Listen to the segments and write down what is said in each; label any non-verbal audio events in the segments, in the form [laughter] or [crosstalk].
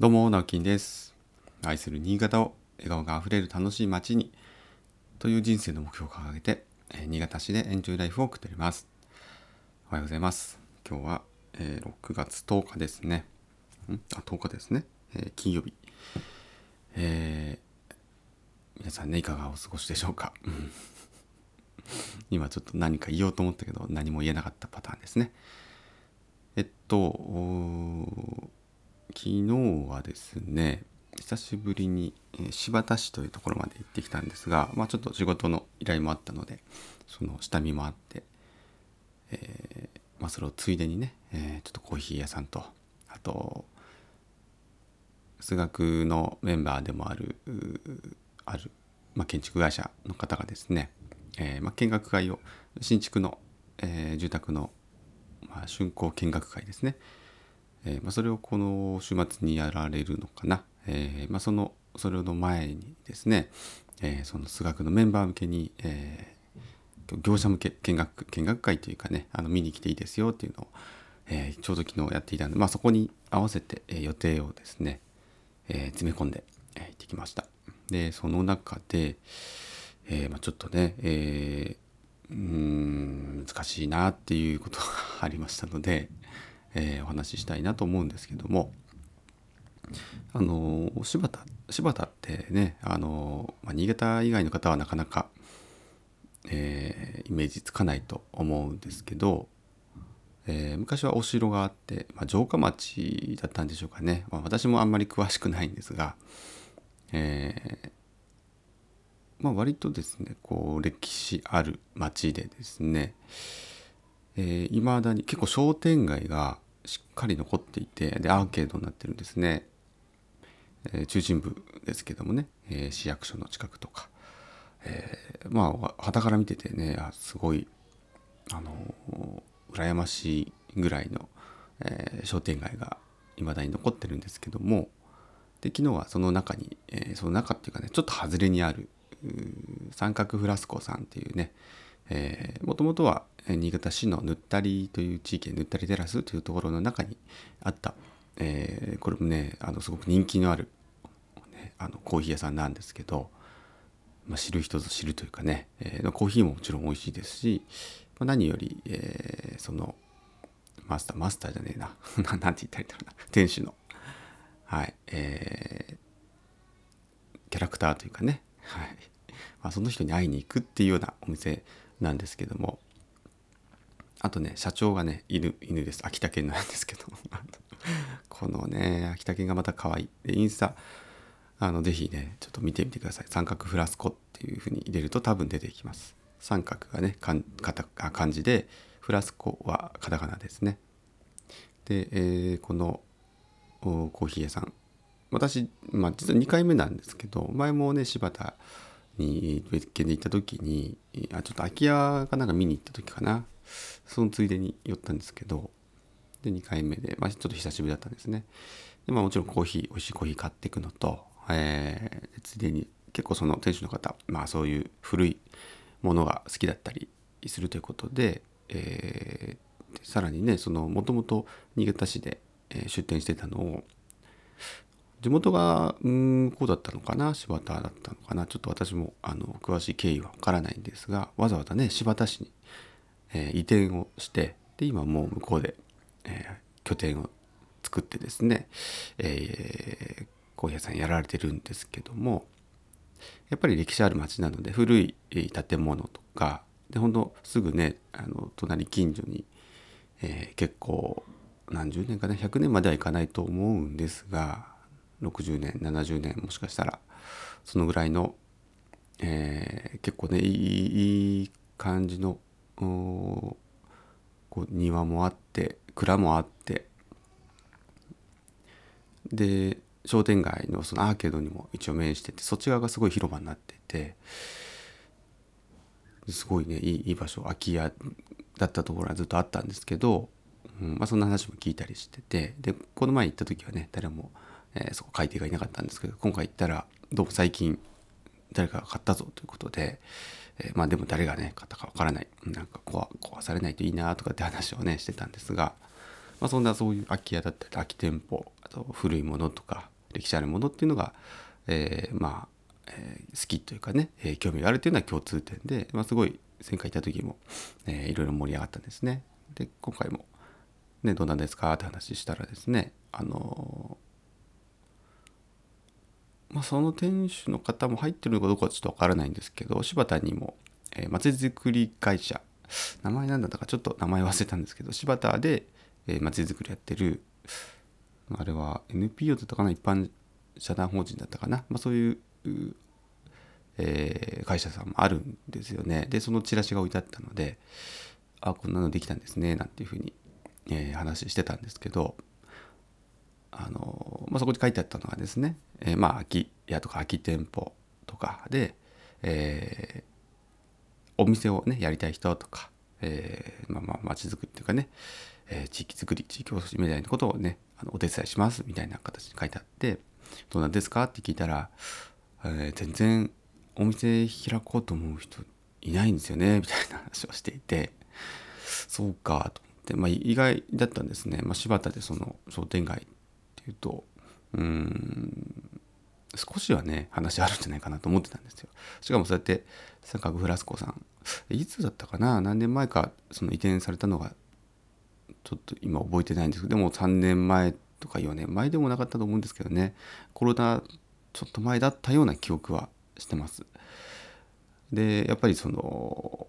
どうも、直樹です。愛する新潟を笑顔があふれる楽しい街にという人生の目標を掲げて、えー新潟市でエンジョイライフを送っております。おはようございます。今日は、えー6月10日ですね。ん？あ、10日ですね。えー金曜日。えー皆さんね、いかがお過ごしでしょうか？[laughs] 今ちょっと何か言おうと思ったけど、何も言えなかったパターンですね。えっと、昨日はですね久しぶりに、え新発田市というところまで行ってきたんですが、まあ、ちょっと仕事の依頼もあったのでその下見もあって、えーまあ、それをついでにね、えーちょっとコーヒー屋さんとあと数学のメンバーでもあるある、まあ、建築会社の方がですね、えまあ、見学会を新築の、え住宅の、ま、竣工見学会ですねえーまあ、それをこの週末にやられるのかな、えーまあ、そのそれの前にですね、えその数学のメンバー向けに、え業者向け見学見学会というかねあの見に来ていいですよっていうのを、えちょうど昨日やっていたので、まあ、そこに合わせて、え予定をですね、え詰め込んで、え行ってきました。でその中で、えまあ、ちょっとね、えーうん難しいなっていうことがありましたので、えーお話ししたいなと思うんですけどもあの柴田柴田ってねあの、まあ、新潟以外の方はなかなか、えーイメージつかないと思うんですけど、えー昔はお城があって、まあ、城下町だったんでしょうかね、まあ、私もあんまり詳しくないんですが、えまあ、割とですねこう歴史ある町でですねいま、未だに結構商店街がしっかり残っていてでアーケードになってるんですね、えー中心部ですけどもね、えー市役所の近くとか、えーまあ傍から見ててねあすごいあのー羨ましいぐらいの、えー商店街が未だに残ってるんですけども。で昨日はその中に、えーその中っていうかねちょっと外れにある三角フラスコさんっていうねもともとは新潟市のぬったりという地域でぬったりテラスというところの中にあった、えーこれもねあのすごく人気のある、ね、あのコーヒー屋さんなんですけど、まあ、知る人ぞ知るというかね、えーコーヒーももちろん美味しいですし、まあ、何より、えーそのマスターマスターじゃねえな [laughs] ななんて言ったらいいんだろうな店主のはいえーキャラクターというかね、はい。まあ、その人に会いに行くっていうようなお店なんですけども。あとね社長がね犬犬です。秋田犬なんですけど。[laughs] このね秋田犬がまた可愛い。でインスタあのぜひねちょっと見てみてください。三角フラスコっていうふうに入れると多分出てきます。三角がねかんかたあ漢字でフラスコはカタカナですね。で、えーこのコーヒー屋さん。私、まあ、実は2回目なんですけど前もね柴田に別件で行った時にあちょっと空き家かなんか見に行った時かな。そのついでに寄ったんですけどで2回目で、まあ、ちょっと久しぶりだったんですね。で、まあ、もちろんコーヒー美味しいコーヒー買っていくのと、えーついでに結構その店主の方まあそういう古いものが好きだったりするということで,、えーさらにねそのもともと新潟市で、出店してたのを地元がうんこうだったのかな？柴田だったのかな？ちょっと私もあの詳しい経緯はわからないんですがわざわざね柴田市に、えー移転をしてで今もう向こうで、えー拠点を作ってですね、えー、コーヒー屋さんやられてるんですけどもやっぱり歴史ある町なので古い建物とかでほんとすぐねあの隣近所に、えー結構何十年かな？100年まではいかないと思うんですが60年70年もしかしたらそのぐらいの、えー結構ねいい感じのこう庭もあって蔵もあってで商店街のそのアーケードにも一応面しててそっち側がすごい広場になっててすごいねいいいい場所空き家だったところはずっとあったんですけど、うんまあ、そんな話も聞いたりしててでこの前行った時はね誰も、えーそこ買い手がいなかったんですけど今回行ったらどうも最近誰かが買ったぞということで、えーまあでも誰がね買ったかわからないなんか壊壊されないといいなとかって話をねしてたんですがまあ、そんなそういう空き家だったり空き店舗あと古いものとか歴史あるものっていうのが、えー、まあ、えー、好きというかね、えー、興味があるというのは共通点で、まあ、すごい前回行った時も、えー、いろいろ盛り上がったんですね。で今回も、ね「どうなんですか?」って話したらですねあのまあ、その店主の方も入ってるのかどうかはちょっとわからないんですけど柴田にもえまちづくり会社。名前なんだったかちょっと名前忘れたんですけど柴田でまち、づくりやってるあれは NPO だったかな？一般社団法人だったかな、まあ、そういう、えー、会社さんもあるんですよね。でそのチラシが置いてあったのであこんなのできたんですねなんていうふうに、えー、話してたんですけどあの、まあ、そこに書いてあったのはですね、えー、まあ空き家とか空き店舗とかで、えー、お店をねやりたい人とか、えー、まあまあ街づくりっていうかね、えー、地域づくり地域おこしみたいなことをねあのお手伝いしますみたいな形に書いてあってどうなんですか？って聞いたら、えー、全然お店開こうと思う人いないんですよねみたいな話をしていてそうかと思って、まあ、意外だったんですね、まあ、柴田でその商店街っていうとうん。少しはね話あるんじゃないかなと思ってたんですよ。しかもそうやって三角フラスコさんいつだったかな？何年前かその移転されたのがちょっと今覚えてないんですけどでも3年前とか4年前でもなかったと思うんですけどね。コロナちょっと前だったような記憶はしてます。でやっぱりその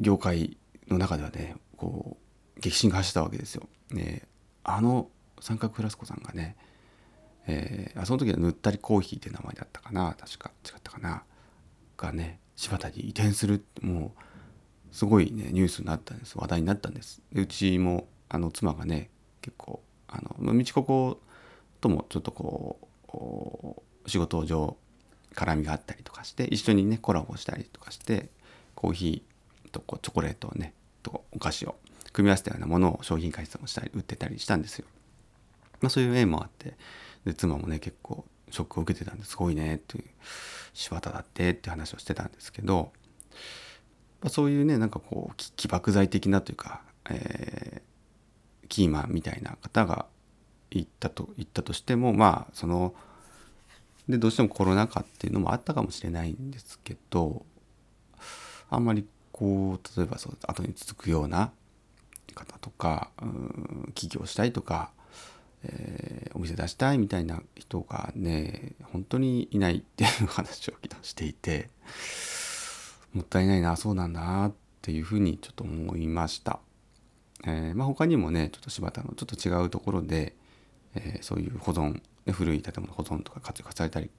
業界の中ではねこう激震が走ったわけですよ、ね、あの三角フラスコさんがねえー、あその時はぬったりコーヒーって名前だったかな。確か。違ったかな。がね柴田に移転する。もうすごいねニュースになったんです。話題になったんです。でうちもあの妻がね結構あの道ここともちょっとこう仕事上絡みがあったりとかして一緒にねコラボしたりとかしてコーヒーとこうチョコレートをねとお菓子を組み合わせたようなものを商品開発をしたり売ってたりしたんですよ。まあ、そういう縁もあってで妻もね結構ショックを受けてたんですごいねっていう柴田だってって話をしてたんですけど、まあ、そういうねなんかこう起爆剤的なというか、えー、キーマンみたいな方が言ったと言ったとしてもまあそのでどうしてもコロナ禍っていうのもあったかもしれないんですけどあんまりこう例えばそう後に続くような方とか起業したいとかえー、お店出したいみたいな人がね本当にいないっていう話をしていてもったいないなそうなんだなっていうふうにちょっと思いました。えーまあ、他にもねちょっと柴田のちょっと違うところで、えー、そういう保存、古い建物保存とか活用されたり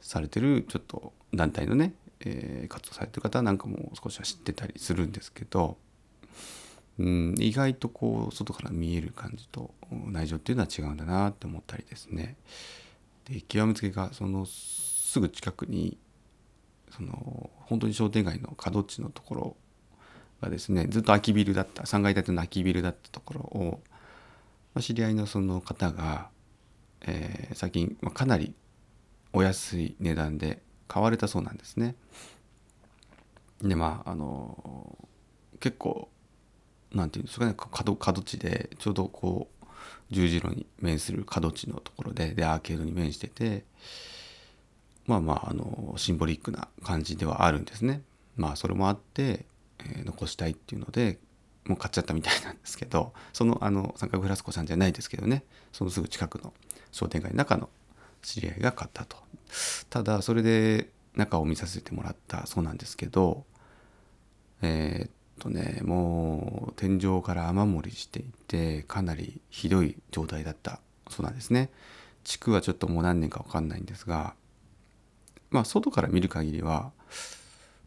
されてるちょっと団体のね、え、活動されてる方なんかも少しは知ってたりするんですけどうん、意外とこう外から見える感じと内情っていうのは違うんだなって思ったりですね。で極めつけがそのすぐ近くにその本当に商店街の角地のところがですねずっと空きビルだった3階建ての空きビルだったところを、まあ、知り合いのその方が、えー、最近、まあ、かなりお安い値段で買われたそうなんですね。でまああの結構なんていうんですかね角角地でちょうどこう十字路に面する角地のところででアーケードに面しててまあまああのシンボリックな感じではあるんですね。まあそれもあって、えー、残したいっていうのでもう買っちゃったみたいなんですけどそのあの三角フラスコさんじゃないですけどねそのすぐ近くの商店街の中の知り合いが買ったと。ただそれで中を見させてもらったそうなんですけどえー、とねもう天井から雨漏りしていてかなりひどい状態だった。そうなんですね。地区はちょっともう何年か分かんないんですがまあ外から見る限りは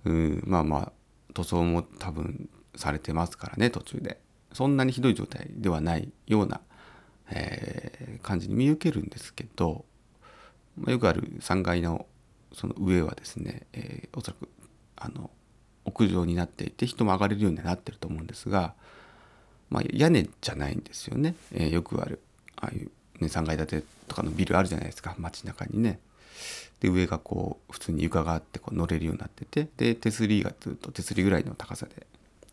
うんまあまあ塗装も多分されてますからね途中で。そんなにひどい状態ではないような、えー、感じに見受けるんですけど、まあ、よくある3階のその上はですね、えー、おそらくあの屋上になっていて人も上がれるようになってると思うんですが、まあ、屋根じゃないんですよね、えー、よくあるああいう、ね、3階建てとかのビルあるじゃないですか。街中にね。で上がこう普通に床があってこう乗れるようになっててで手すりがずっと手すりぐらいの高さで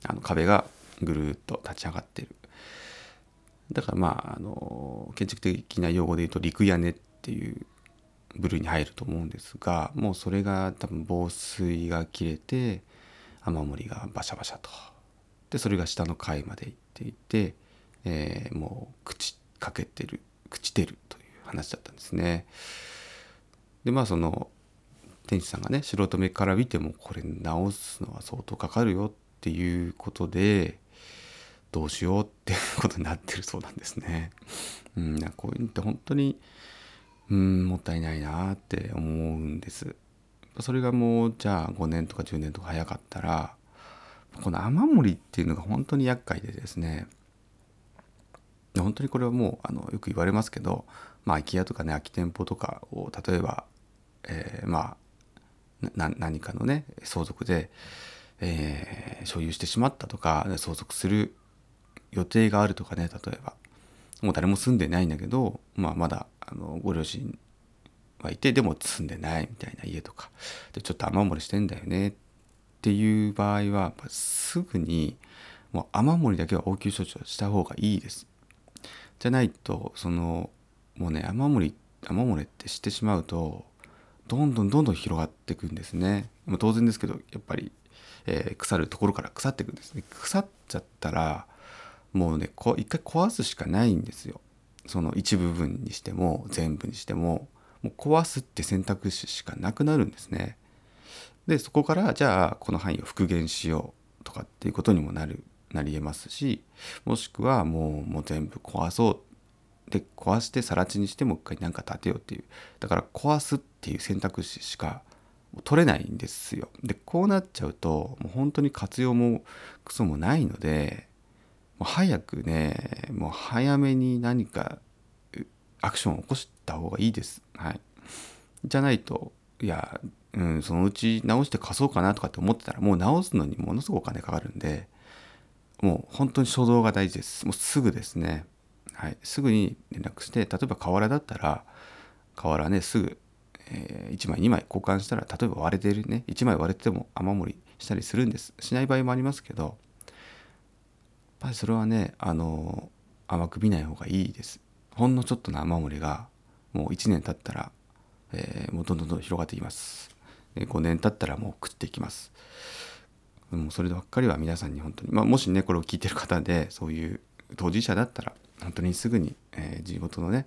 あの壁がぐるっと立ち上がってる。だからまああの建築的な用語で言うと陸屋根っていう部類に入ると思うんですがもうそれが多分防水が切れて雨漏りがバシャバシャとでそれが下の階まで行っていて、えー、もう朽ちかけてる朽ちてるという話だったんですね。でまあその店主さんがね素人目から見てもこれ直すのは相当かかるよっていうことでどうしようっていうことになってるそうなんですね。うん、こういうのって本当にうんもったいないなって思うんです。それがもうじゃあ5年とか10年とか早かったらこの雨漏りっていうのが本当に厄介でですね。本当にこれはもうあのよく言われますけどまあ空き家とかね空き店舗とかを例えば、えー、まあ何かのね相続で、えー、所有してしまったとか相続する予定があるとかね例えば。もう誰も住んでないんだけど、まあ、まだあのご両親はいてでも住んでないみたいな家とかでちょっと雨漏りしてんだよねっていう場合はすぐにもう雨漏りだけは応急処置をした方がいいです。じゃないとそのもうね雨漏り雨漏りってしてしまうとどんどんどんどん広がっていくんですね。ま、当然ですけどやっぱり、えー、腐るところから腐っていくんですね。腐っちゃったらもうねこ一回壊すしかないんですよ。その一部分にしても全部にしてももう壊すって選択肢しかなくなるんですね。でそこからじゃあこの範囲を復元しようとかっていうことにもなるなりえますしもしくはもうもう全部壊そうで壊して更地にしてもう一回何か建てようっていうだから壊すっていう選択肢しか取れないんですよ。でこうなっちゃうともう本当に活用もクソもないのでもう早くねもう早めに何かアクションを起こした方がいいです。はい、じゃないといや、うん、そのうち直して貸そうかなとかって思ってたらもう直すのにものすごくお金かかるんでもう本当に初動が大事です。もうすぐですね。はい、すぐに連絡して例えば瓦だったら瓦ねすぐ、えー、1枚2枚交換したら例えば割れてるね1枚割れても雨漏りしたりするんですしない場合もありますけどやっぱりそれはねあの甘く見ない方がいいですほんのちょっとの雨漏りがもう1年経ったら、えー、もうどんどんどん広がっていきます。5年経ったらもう食っていきます。もうそればっかりは皆さんに本当に、まあ、もしねこれを聞いてる方でそういう当事者だったら本当にすぐに、えー、地元のね、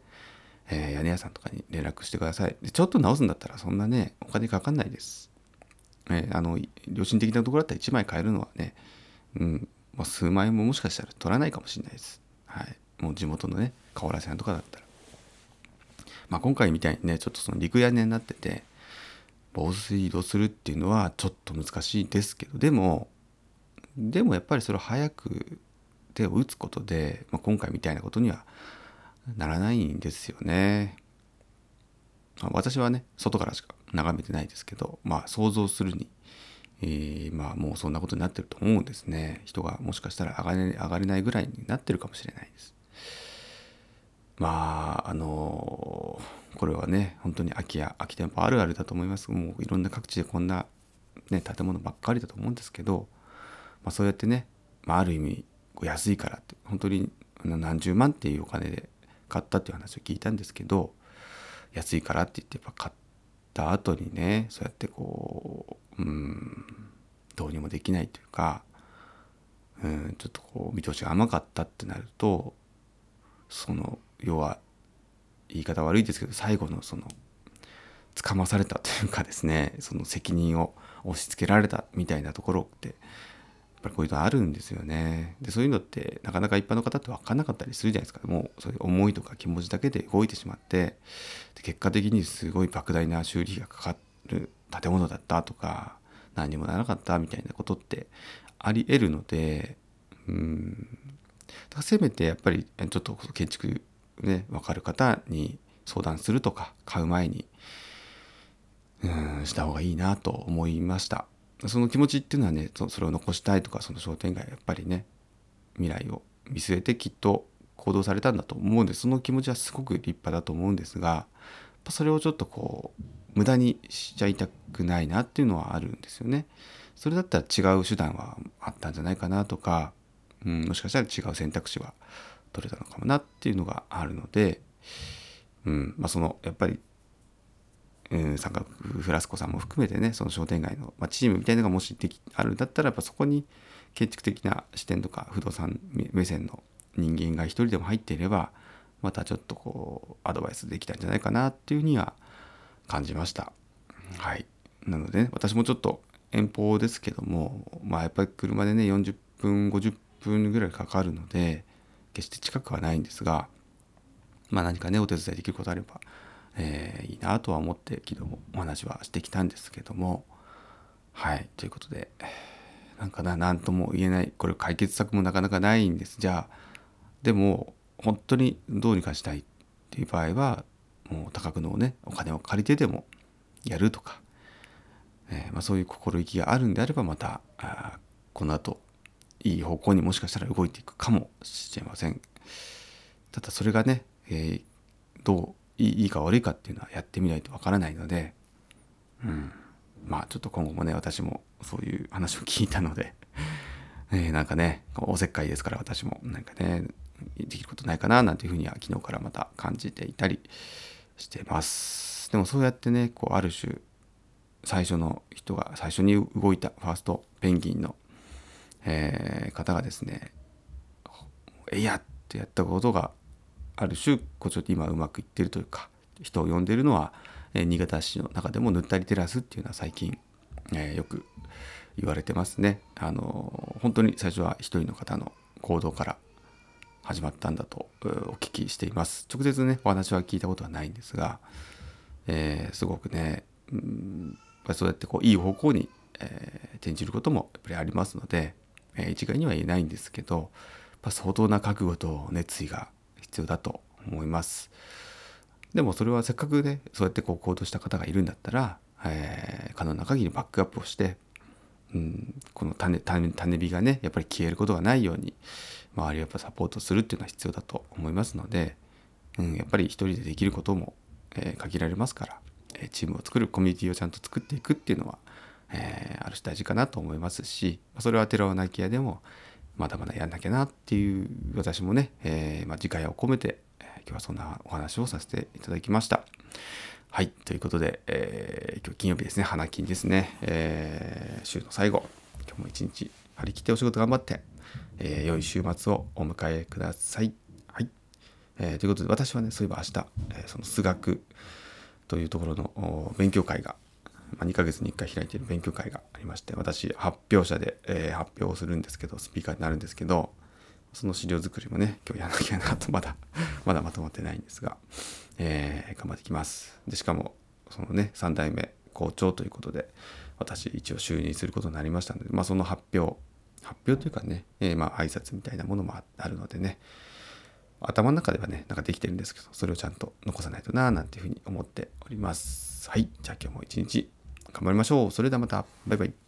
えー、屋根屋さんとかに連絡してください。でちょっと直すんだったらそんなねお金かかんないです、えー、あの良心的なところだったら1枚買えるのはね、うん、まあ、数万円ももしかしたら取らないかもしれないです。はい、もう地元のね瓦屋さんとかだったら。まあ、今回みたいにねちょっとその陸屋根になってて防水移動するっていうのはちょっと難しいですけどでもでもやっぱりそれを早く手を打つことで、まあ、今回みたいなことにはならないんですよね。ま、私はね外からしか眺めてないですけどまあ想像するにえー、まあもうそんなことになってると思うんですね人がもしかしたら上がれ上がれないぐらいになってるかもしれないですまああの、これはね本当に空き家空き店舗あるあるだと思います。もういろんな各地でこんな、ね、建物ばっかりだと思うんですけど、まあ、そうやってね、まあ、ある意味安いからって本当に何十万っていうお金で買ったっていう話を聞いたんですけど安いからって言ってやっぱ買った後にねそうやってこううんどうにもできないというかうんちょっとこう見通しが甘かったってなるとその要は言い方悪いですけど最後のそのつかまされたというかですね [laughs] その責任を押し付けられたみたいなところってやっぱりこういうのあるんですよね。でそういうのってなかなか一般の方って分かんなかったりするじゃないですかもうそういう思いとか気持ちだけで動いてしまってで結果的にすごい莫大な修理費がかかる建物だったとか何にもならなかったみたいなことってありえるのでうんだからせめてやっぱりちょっと建築ね分かる方に相談するとか買う前にうんした方がいいなと思いましたその気持ちっていうのはねそれを残したいとかその商店街やっぱりね未来を見据えてきっと行動されたんだと思うんでその気持ちはすごく立派だと思うんですがそれをちょっとこう無駄にしちゃいたくないなっていうのはあるんですよね。それだったら違う手段はあったんじゃないかなとか、うん、もしかしたら違う選択肢は取れたのかもなっていうのがあるので、うんまあ、そのやっぱり、うん、三角フラスコさんも含めてねその商店街の、まあ、チームみたいなのがもしできあるんだったらやっぱそこに建築的な視点とか不動産目線の人間が一人でも入っていればまたちょっとこうアドバイスできたんじゃないかなっていうふうには感じました。はいなので、ね、私もちょっと遠方ですけどもまあやっぱり車でね40分50分ぐらいかかるので決して近くはないんですがまあ何かねお手伝いできることあれば、えー、いいなとは思って昨日もお話はしてきたんですけどもはいということでなんかな何とも言えないこれ解決策もなかなかないんです。じゃあでも本当にどうにかしたいっていう場合はもう多額のねお金を借りてでもやるとかえー、まあ、そういう心意気があるんであればまたあこの後いい方向にもしかしたら動いていくかもしれません。ただそれがね、えー、どういいか悪いかっていうのはやってみないとわからないので、うん、まあちょっと今後もね私もそういう話を聞いたので、[laughs] え、なんかねおせっかいですから私もなんかねできることないかななんていうふうには昨日からまた感じていたりしてます。でもそうやってねこうある種最初の人が最初に動いたファーストペンギンの、えー、方がですね「えいや!」ってやったことがある種こうちょっと今うまくいってるというか人を呼んでるのは、えー、新潟市の中でもぬったりテラスっていうのは最近、えー、よく言われてますね。あの本当に最初は一人の方の行動から始まったんだとお聞きしています。直接ねお話は聞いたことはないんですが、えー、すごくね、うんそうやってこういい方向に、えー、転じることもやっぱりありますので、えー、一概には言えないんですけど、ま相当な覚悟と熱意が必要だと思います。でもそれはせっかくねそうやってこう行動した方がいるんだったら、えー、可能な限りバックアップをして、うん、この種種種火がねやっぱり消えることがないように周りをやっぱサポートするっていうのは必要だと思いますので、うん、やっぱり一人でできることも、えー、限られますからえチームを作るコミュニティをちゃんと作っていくっていうのは、えー、ある種大事かなと思いますしそれは寺尾泣き屋でもまだまだやんなきゃなっていう私もね、えーまあ、次回を込めて、今日はそんなお話をさせていただきました。はい。ということで、えー、今日金曜日ですね。花金ですね。えー、週の最後。今日も一日張り切ってお仕事頑張って、えー、良い週末をお迎えください。はい。えー、ということで、私はね、そういえば明日、え、その数学、というところの勉強会が、まあ、2ヶ月に1回開いている勉強会がありまして私発表者で、えー、発表をするんですけどスピーカーになるんですけどその資料作りもね今日やらなきゃなとまだ [laughs] まだまとまってないんですが、えー、頑張ってきますでしかもそのね3代目校長ということで私一応就任することになりましたので、まあ、その発表発表というかね、えー、まあ挨拶みたいなものもあるのでね頭の中ではね、なんかできてるんですけど、それをちゃんと残さないとな、なんていうふうに思っております。はい。じゃあ今日も一日頑張りましょう。それではまた。バイバイ。